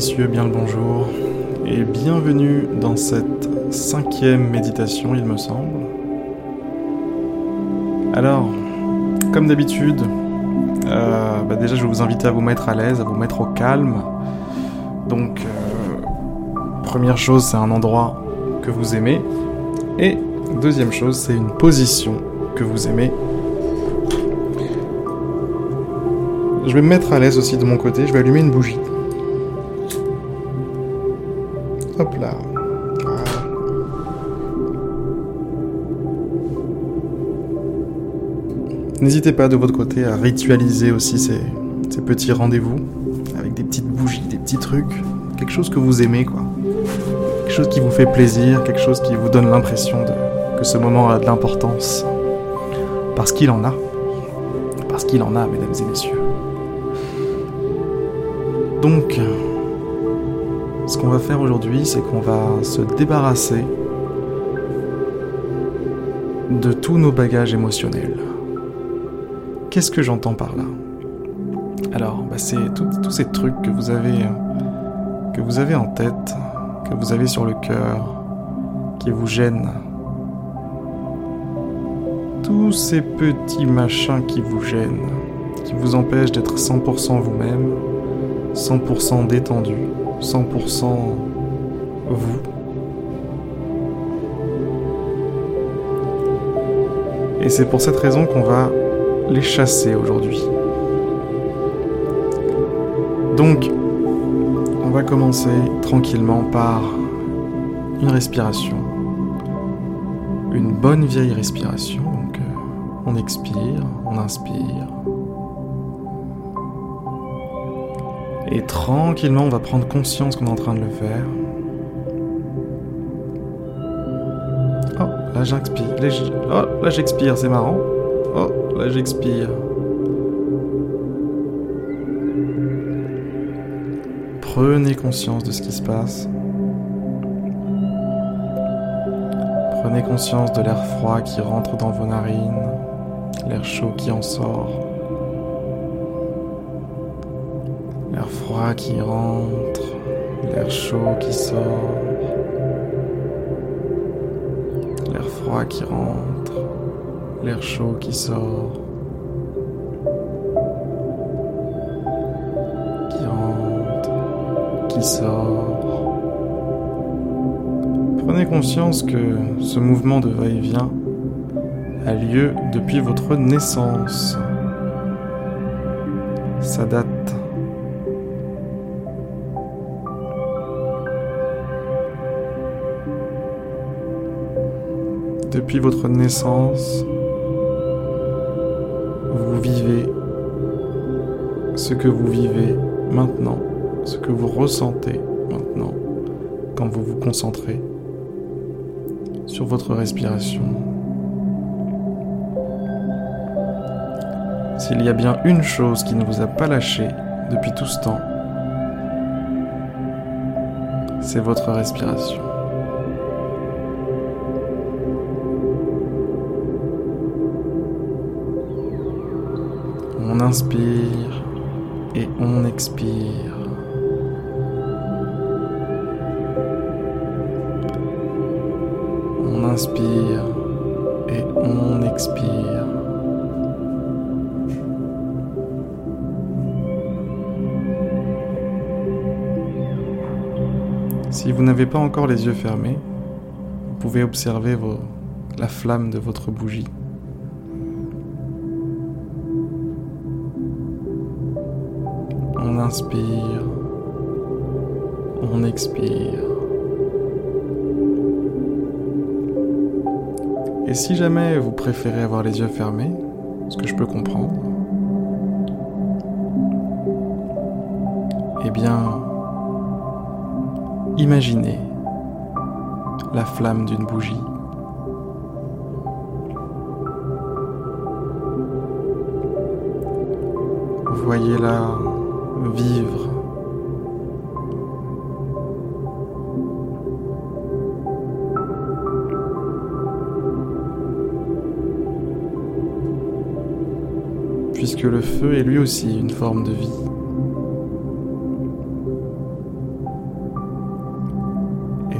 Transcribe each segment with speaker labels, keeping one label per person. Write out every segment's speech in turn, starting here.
Speaker 1: messieurs, bien le bonjour et bienvenue dans cette cinquième méditation, il me semble. Alors, comme d'habitude, euh, bah déjà je vais vous inviter à vous mettre à l'aise, à vous mettre au calme. Donc, euh, première chose, c'est un endroit que vous aimez. Et deuxième chose, c'est une position que vous aimez. Je vais me mettre à l'aise aussi de mon côté, je vais allumer une bougie. N'hésitez pas de votre côté à ritualiser aussi ces, petits rendez-vous avec des petites bougies, des petits trucs, quelque chose que vous aimez quoi. Quelque chose qui vous fait plaisir, quelque chose qui vous donne l'impression que ce moment a de l'importance. Parce qu'il en a. Parce qu'il en a, mesdames et messieurs. Donc, ce qu'on va faire aujourd'hui, c'est qu'on va se débarrasser de tous nos bagages émotionnels. Qu'est-ce que j'entends par là Alors, bah, c'est tous ces trucs que vous avez, que vous avez en tête, que vous avez sur le cœur, qui vous gênent. Tous ces petits machins qui vous gênent, qui vous empêchent d'être 100% vous-même, 100% détendu, 100% vous. Et c'est pour cette raison qu'on va les chasser aujourd'hui. Donc, on va commencer tranquillement par une respiration. Une bonne vieille respiration. Donc, euh, on expire, on inspire. Et tranquillement, on va prendre conscience qu'on est en train de le faire. Oh, là j'expire. Oh, là j'expire, c'est marrant. Oh, là j'expire. Prenez conscience de ce qui se passe. Prenez conscience de l'air froid qui rentre dans vos narines, l'air chaud qui en sort. L'air froid qui rentre, l'air chaud qui sort. L'air froid qui rentre, l'air chaud qui sort. Qui rentre, qui sort. Prenez conscience que ce mouvement de va-et-vient a lieu depuis votre naissance. Ça date depuis votre naissance, vivez ce que vous vivez maintenant, ce que vous ressentez maintenant quand vous vous concentrez sur votre respiration. S'il y a bien une chose qui ne vous a pas lâché depuis tout ce temps, c'est votre respiration. Inspire et on expire. On inspire et on expire. Si vous n'avez pas encore les yeux fermés, vous pouvez observer la flamme de votre bougie. Inspire, on expire. Et si jamais vous préférez avoir les yeux fermés, ce que je peux comprendre, eh bien, imaginez la flamme d'une bougie. Voyez-la vivre. Puisque le feu est lui aussi une forme de vie.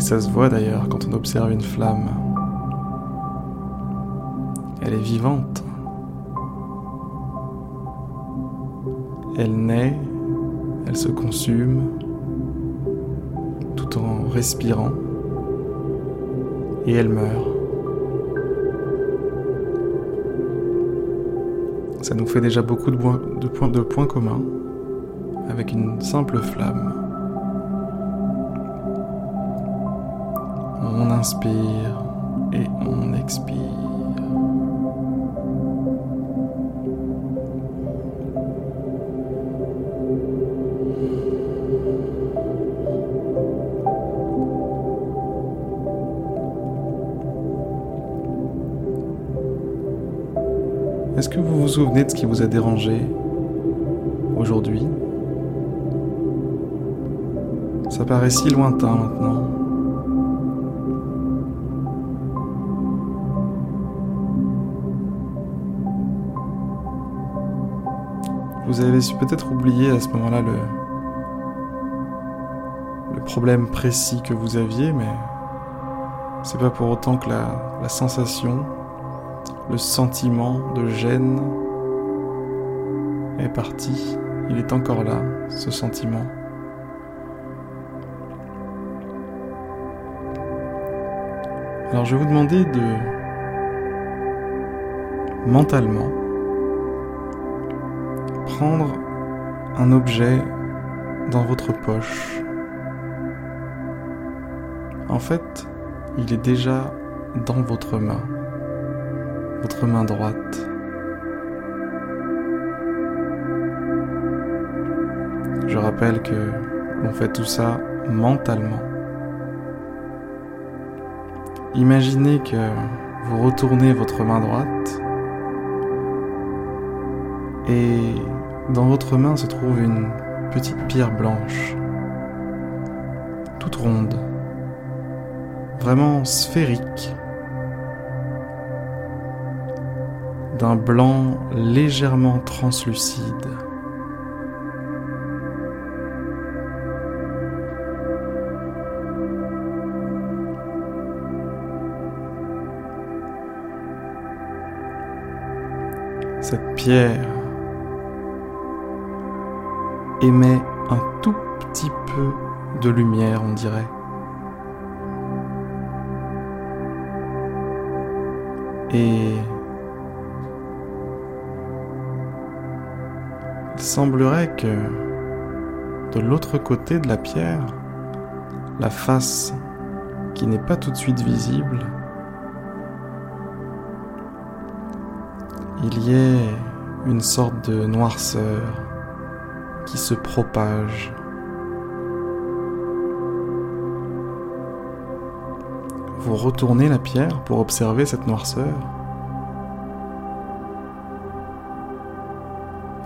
Speaker 1: ça se voit d'ailleurs quand on observe une flamme. Elle est vivante. Elle naît, elle se consume, tout en respirant, et elle meurt. Ça nous fait déjà beaucoup de, points, communs avec une simple flamme. On inspire et on expire. Est-ce que vous vous souvenez de ce qui vous a dérangé aujourd'hui? Ça paraît si lointain maintenant. Vous avez peut-être oublié à ce moment-là le, problème précis que vous aviez, mais c'est pas pour autant que la sensation le sentiment de gêne est parti. Il est encore là, ce sentiment. Alors je vais vous demander de mentalement prendre un objet dans votre poche. En fait, il est déjà dans votre main votre main droite. Je rappelle que l'on fait tout ça mentalement. Imaginez que vous retournez votre main droite et dans votre main se trouve une petite pierre blanche, toute ronde, vraiment sphérique. D'un blanc légèrement translucide. Cette pierre émet un tout petit peu de lumière, on dirait. Semblerait que de l'autre côté de la pierre, la face qui n'est pas tout de suite visible, il y ait une sorte de noirceur qui se propage. Vous retournez la pierre pour observer cette noirceur.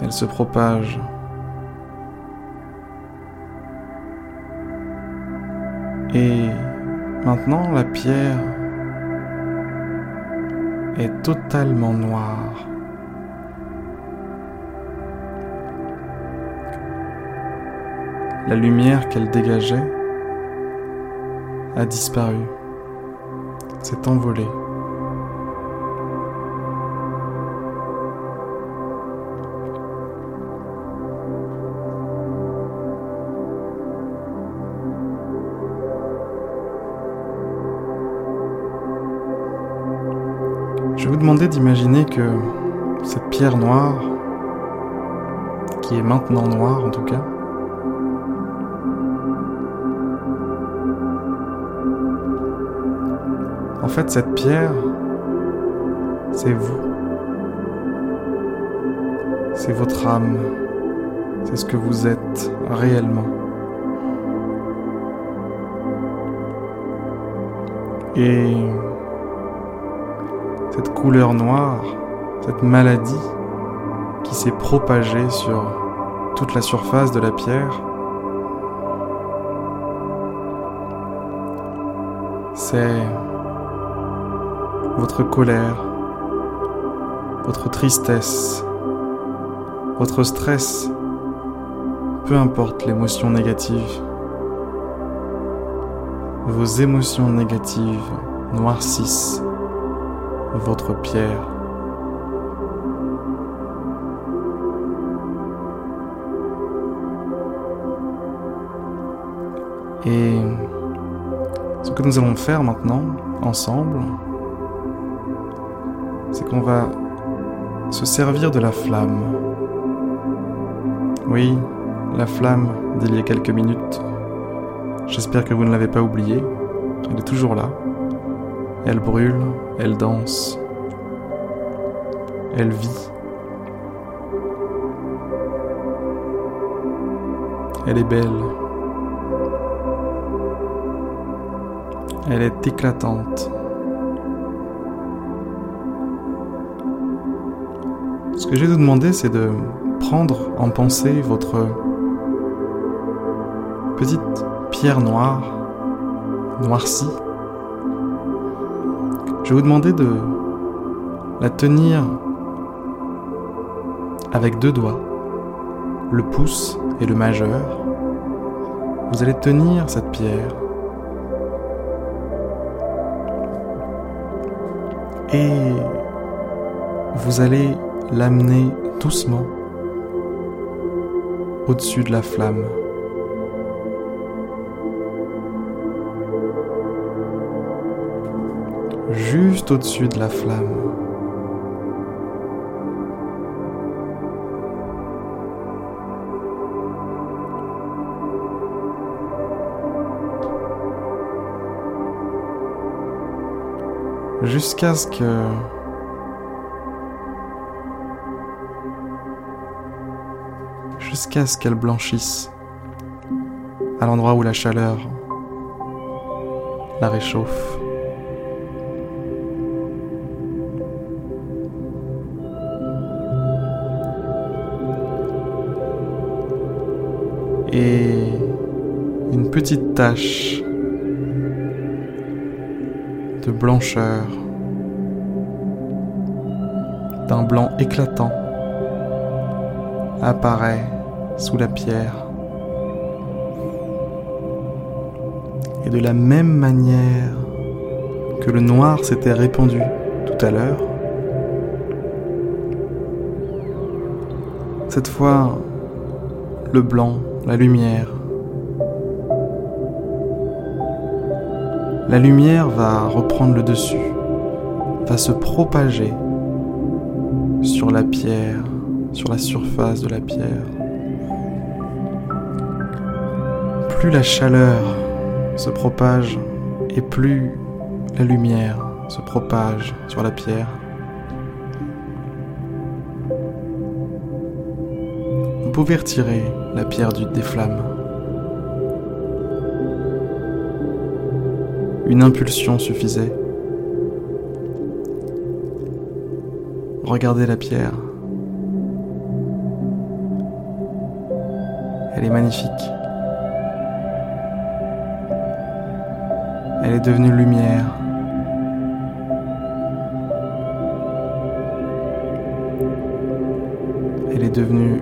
Speaker 1: Elle se propage. Et maintenant la pierre est totalement noire. La lumière qu'elle dégageait a disparu, s'est envolée. Demander d'imaginer que cette pierre noire, qui est maintenant noire en tout cas, en fait cette pierre, c'est vous. C'est votre âme. C'est ce que vous êtes réellement. Et cette couleur noire, cette maladie qui s'est propagée sur toute la surface de la pierre, c'est votre colère, votre tristesse, votre stress, peu importe l'émotion négative. vos émotions négatives noircissent votre pierre. Et ce que nous allons faire maintenant, ensemble, c'est qu'on va se servir de la flamme. Oui, la flamme d'il y a quelques minutes. J'espère que vous ne l'avez pas oubliée. Elle est toujours là. Elle brûle, elle danse, elle vit. Elle est belle. Elle est éclatante. Ce que je vais vous demander, c'est de prendre en pensée votre petite pierre noire, noircie. Je vais vous demander de la tenir avec deux doigts, le pouce et le majeur. Vous allez tenir cette pierre et vous allez l'amener doucement au-dessus de la flamme. Juste au-dessus de la flamme. jusqu'à ce que jusqu'à ce qu'elle blanchisse à l'endroit où la chaleur la réchauffe. Et une petite tache de blancheur, d'un blanc éclatant, apparaît sous la pierre. Et de la même manière que le noir s'était répandu tout à l'heure, cette fois, le blanc, la lumière, la lumière va reprendre le dessus, va se propager sur la pierre, sur la surface de la pierre. Plus la chaleur se propage et plus la lumière se propage sur la pierre. Pouvez retirer la pierre des flammes. Une impulsion suffisait. Regardez la pierre. Elle est magnifique. Elle est devenue lumière. Elle est devenue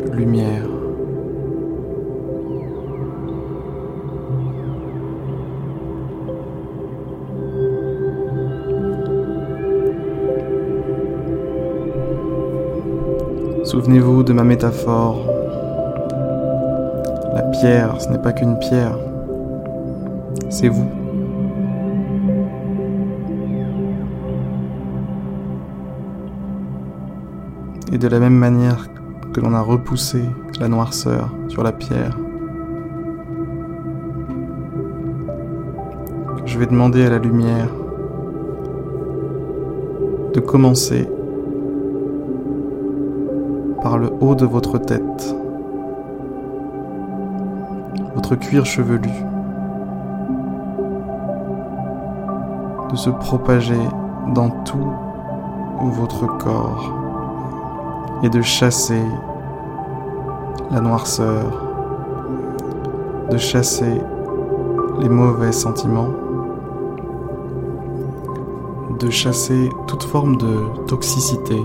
Speaker 1: Souvenez-vous de ma métaphore. La pierre, ce n'est pas qu'une pierre, c'est vous. Et de la même manière que l'on a repoussé la noirceur sur la pierre, je vais demander à la lumière de commencer haut de votre tête, votre cuir chevelu, de se propager dans tout votre corps. Et de chasser la noirceur, de chasser les mauvais sentiments, de chasser toute forme de toxicité,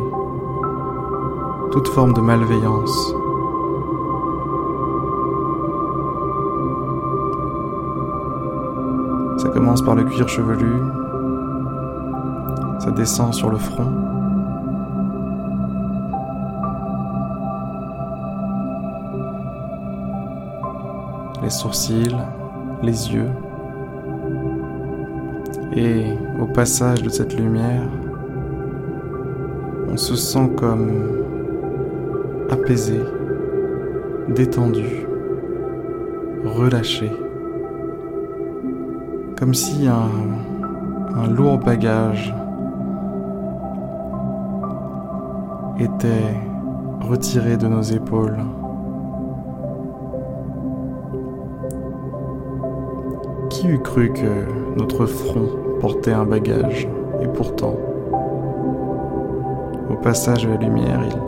Speaker 1: toute forme de malveillance. Ça commence par le cuir chevelu, ça descend sur le front. Les sourcils, les yeux. Et au passage de cette lumière, on se sent comme apaisé, détendu, relâché. Comme si un, lourd bagage était retiré de nos épaules. Qui eût cru que notre front portait un bagage? Et pourtant, au passage de la lumière, il,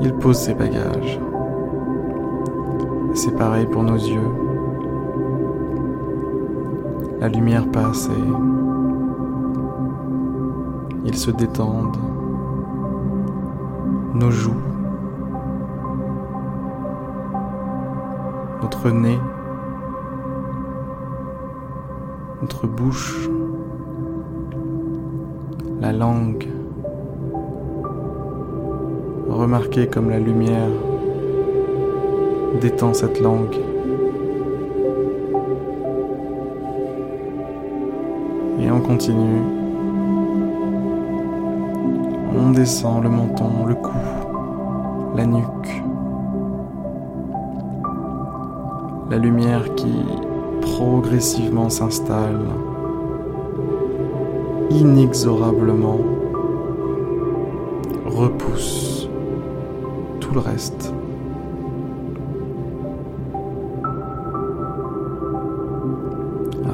Speaker 1: il pose ses bagages. C'est pareil pour nos yeux. La lumière passe et ils se détendent. Nos joues, notre nez, notre bouche, la langue. Remarquez comme la lumière détend cette langue. Et on continue. On descend le menton, le cou, la nuque. La lumière qui progressivement s'installe, inexorablement repousse tout le reste.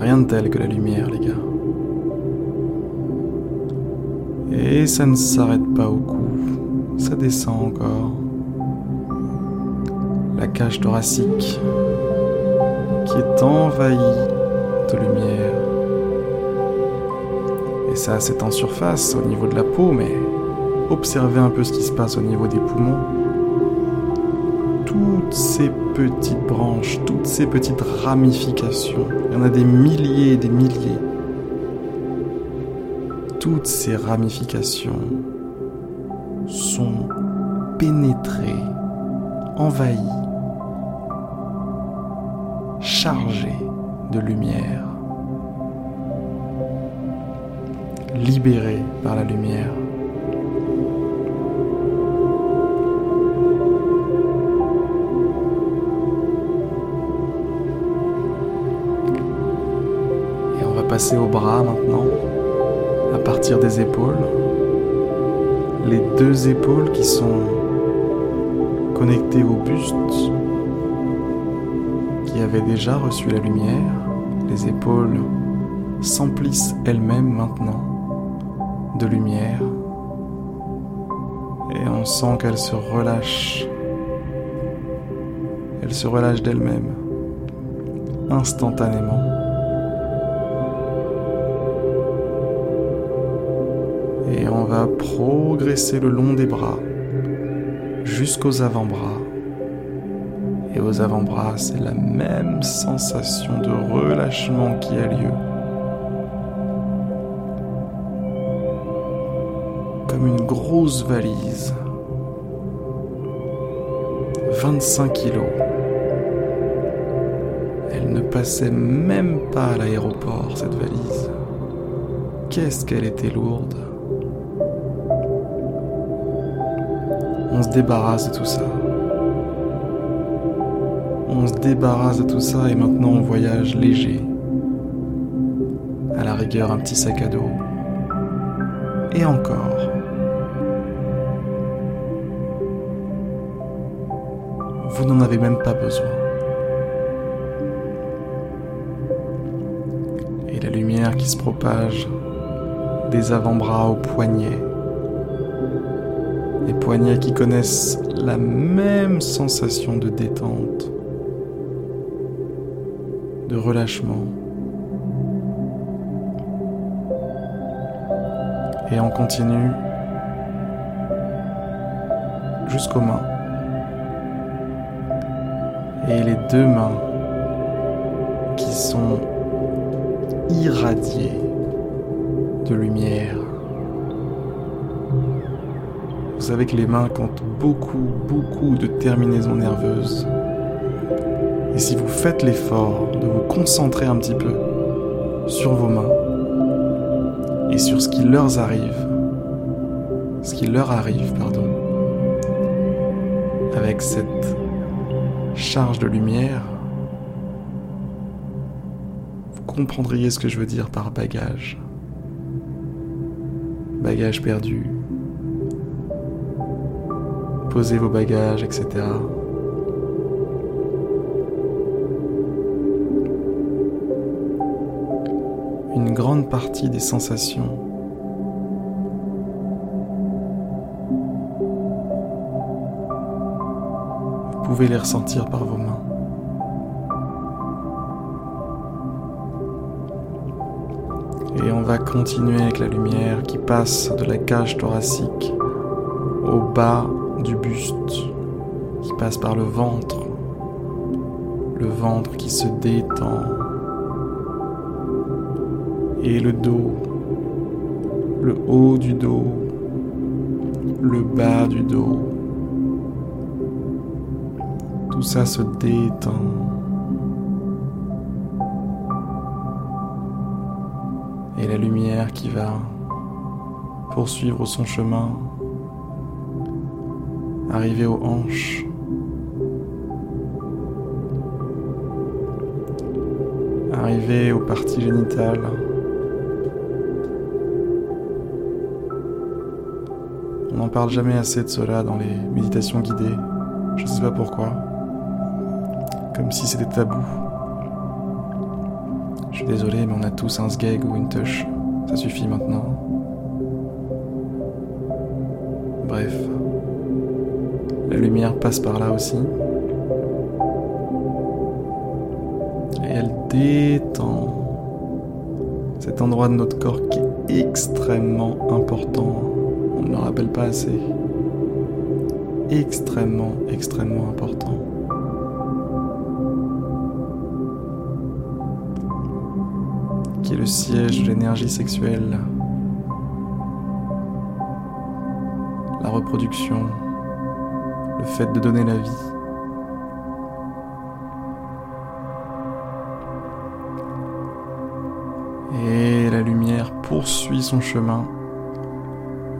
Speaker 1: Rien de tel que la lumière, les gars. Et ça ne s'arrête pas au cou, ça descend encore. La cage thoracique qui est envahie de lumière. Et ça, c'est en surface, au niveau de la peau, mais observez un peu ce qui se passe au niveau des poumons. Ces petites branches, toutes ces petites ramifications, il y en a des milliers et des milliers toutes ces ramifications sont pénétrées, envahies, chargées de lumière, libérées par la lumière. Passer au bras maintenant à partir des épaules. Les deux épaules qui sont connectées au buste, qui avait déjà reçu la lumière. Les épaules s'emplissent elles-mêmes maintenant de lumière. Et on sent qu'elles se relâchent. Elles se relâchent d'elles-mêmes, instantanément. Progresser le long des bras jusqu'aux avant-bras. Et aux avant-bras, c'est la même sensation de relâchement qui a lieu. Comme une grosse valise. 25 kilos. Elle ne passait même pas à l'aéroport, cette valise. Qu'est-ce qu'elle était lourde. On se débarrasse de tout ça. On se débarrasse de tout ça et maintenant on voyage léger. À la rigueur, un petit sac à dos. Et encore. Vous n'en avez même pas besoin. Et la lumière qui se propage des avant-bras aux poignets les poignets qui connaissent la même sensation de détente, de relâchement. Et on continue jusqu'aux mains. Et les deux mains sont irradiés de lumière. Que les mains comptent beaucoup, beaucoup de terminaisons nerveuses. Et si vous faites l'effort de vous concentrer un petit peu sur vos mains et sur ce qui leur arrive, ce qui leur arrive, pardon, avec cette charge de lumière, vous comprendriez ce que je veux dire par bagage. Bagage perdu. Posez vos bagages, etc. Une grande partie des sensations vous pouvez les ressentir par vos mains. Et on va continuer avec la lumière qui passe de la cage thoracique au bas du buste, qui passe par le ventre, le ventre qui se détend, et le dos, le haut du dos, le bas du dos. Tout ça se détend. Et la lumière qui va poursuivre son chemin, arriver aux hanches, arriver aux parties génitales. On n'en parle jamais assez de cela dans les méditations guidées. Je ne sais pas pourquoi. Comme si c'était tabou. Je suis désolé, mais on a tous un sgeg ou une touche. Ça suffit maintenant. Bref. La lumière passe par là aussi. Et elle détend cet endroit de notre corps qui est extrêmement important. On ne le rappelle pas assez. Extrêmement, extrêmement important. Qui est le siège de l'énergie sexuelle. La reproduction. Le fait de donner la vie. Et la lumière poursuit son chemin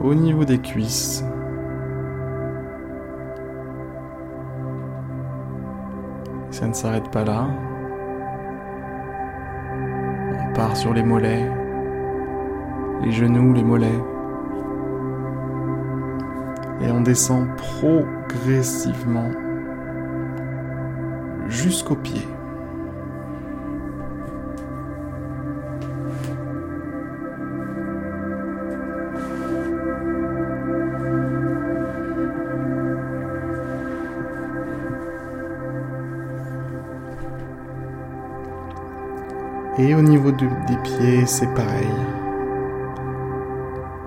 Speaker 1: au niveau des cuisses. Ça ne s'arrête pas là. On part sur les mollets, les genoux, les mollets. Et on descend progressivement jusqu'aux pieds. Et au niveau de- des pieds, c'est pareil.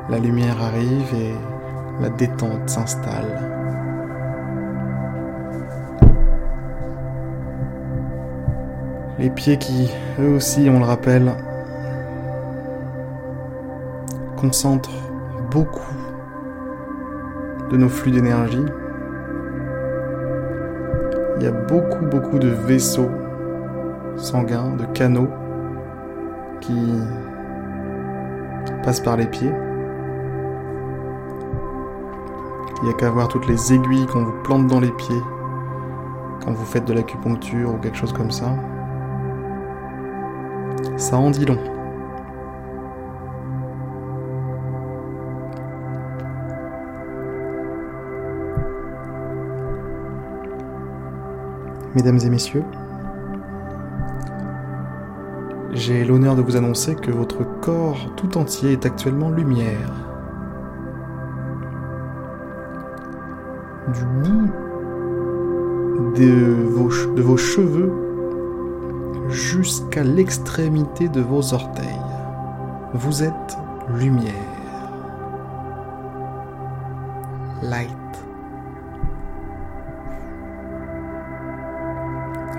Speaker 1: La lumière arrive et la détente s'installe. Les pieds qui, eux aussi, on le rappelle, concentrent beaucoup de nos flux d'énergie. Il y a beaucoup, beaucoup de vaisseaux sanguins, de canaux qui passent par les pieds. Il n'y a qu'à voir toutes les aiguilles qu'on vous plante dans les pieds quand vous faites de l'acupuncture ou quelque chose comme ça. Ça en dit long. Mesdames et messieurs, j'ai l'honneur de vous annoncer que votre corps tout entier est actuellement lumière. Du bout de vos, de vos cheveux jusqu'à l'extrémité de vos orteils. Vous êtes lumière. Light.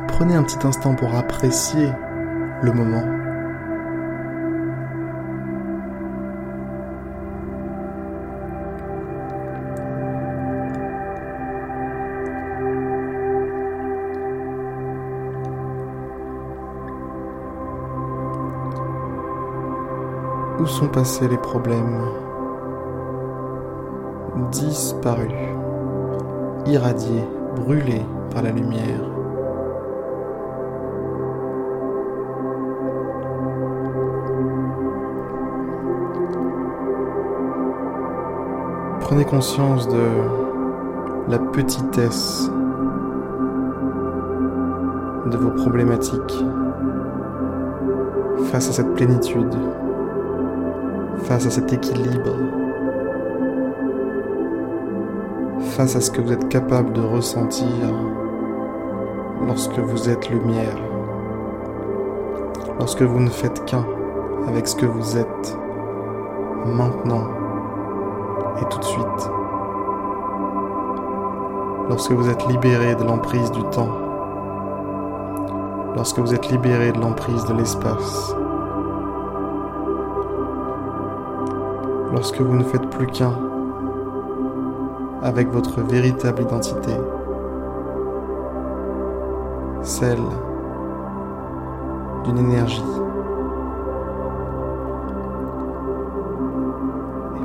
Speaker 1: Prenez un petit instant pour apprécier le moment. Sont passés les problèmes. Disparus, irradiés, brûlés par la lumière. Prenez conscience de la petitesse de vos problématiques face à cette plénitude, face à cet équilibre, face à ce que vous êtes capable de ressentir lorsque vous êtes lumière, lorsque vous ne faites qu'un avec ce que vous êtes maintenant et tout de suite. Lorsque vous êtes libéré de l'emprise du temps, lorsque vous êtes libéré de l'emprise de l'espace, lorsque vous ne faites plus qu'un avec votre véritable identité, celle d'une énergie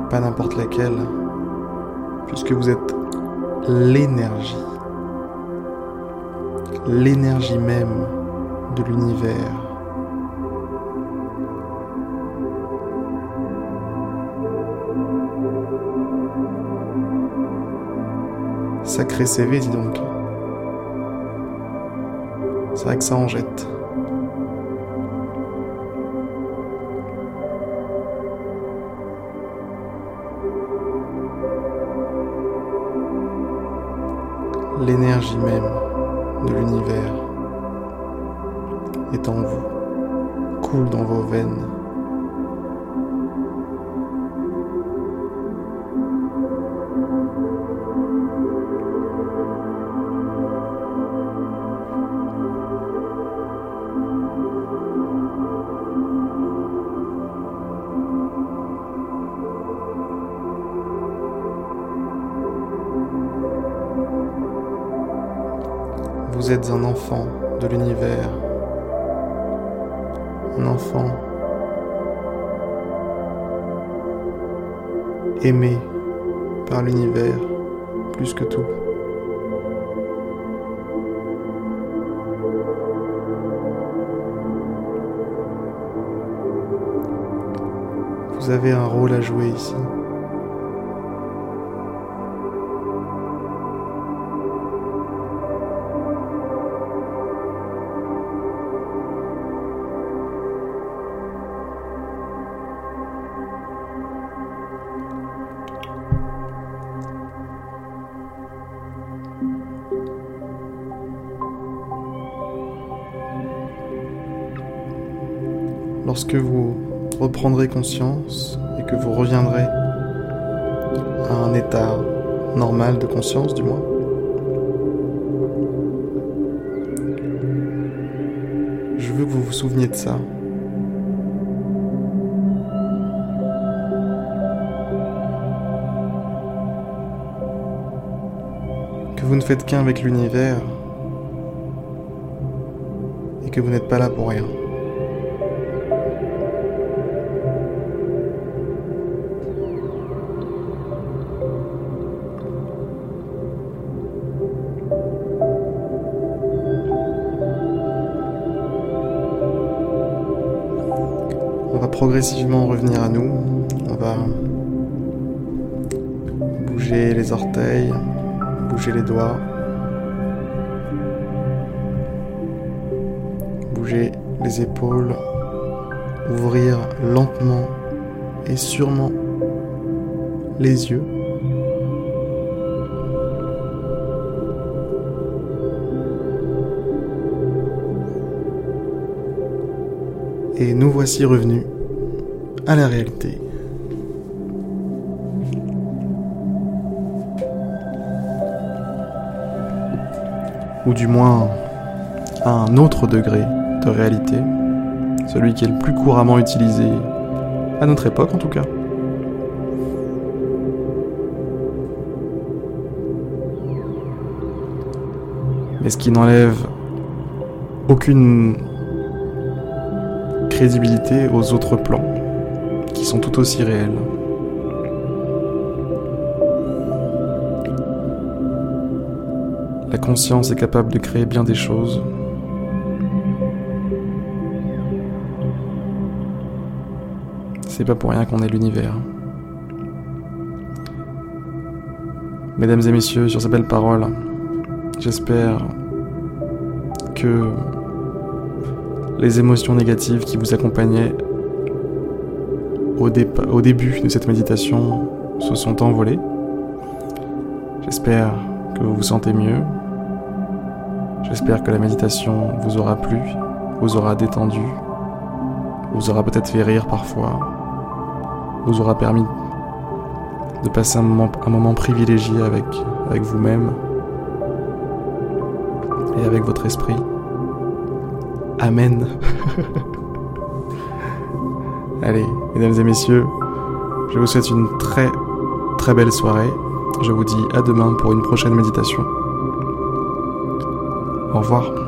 Speaker 1: pas n'importe laquelle, puisque vous êtes l'énergie, l'énergie même de l'univers. Sacré CV, dis donc. C'est vrai que ça en jette. l'énergie même de l'univers est en vous, coule dans vos veines. Vous êtes un enfant de l'univers. Un enfant aimé par l'univers plus que tout. Vous avez un rôle à jouer ici. Lorsque vous reprendrez conscience et que vous reviendrez à un état normal de conscience du moins, je veux que vous vous souveniez de ça. Que vous ne faites qu'un avec l'univers et que vous n'êtes pas là pour rien. Progressivement revenir à nous. On va bouger les orteils, bouger les doigts, bouger les épaules, ouvrir lentement et sûrement les yeux. Et nous voici revenus à la réalité. Ou du moins à un autre degré de réalité. celui qui est le plus couramment utilisé, à notre époque en tout cas. Mais ce qui n'enlève aucune crédibilité aux autres plans, tout aussi réels. La conscience est capable de créer bien des choses. C'est pas pour rien qu'on est l'univers. Mesdames et messieurs, sur ces belles paroles, j'espère que les émotions négatives qui vous accompagnaient au, début de cette méditation se sont envolées. J'espère que vous vous sentez mieux, J'espère que la méditation vous aura plu, vous aura détendu, vous aura peut-être fait rire parfois, vous aura permis de passer un moment, un moment privilégié avec, avec vous-même et avec votre esprit. Amen. Allez, mesdames et messieurs, je vous souhaite une très très belle soirée. Je vous dis à demain pour une prochaine méditation. Au revoir.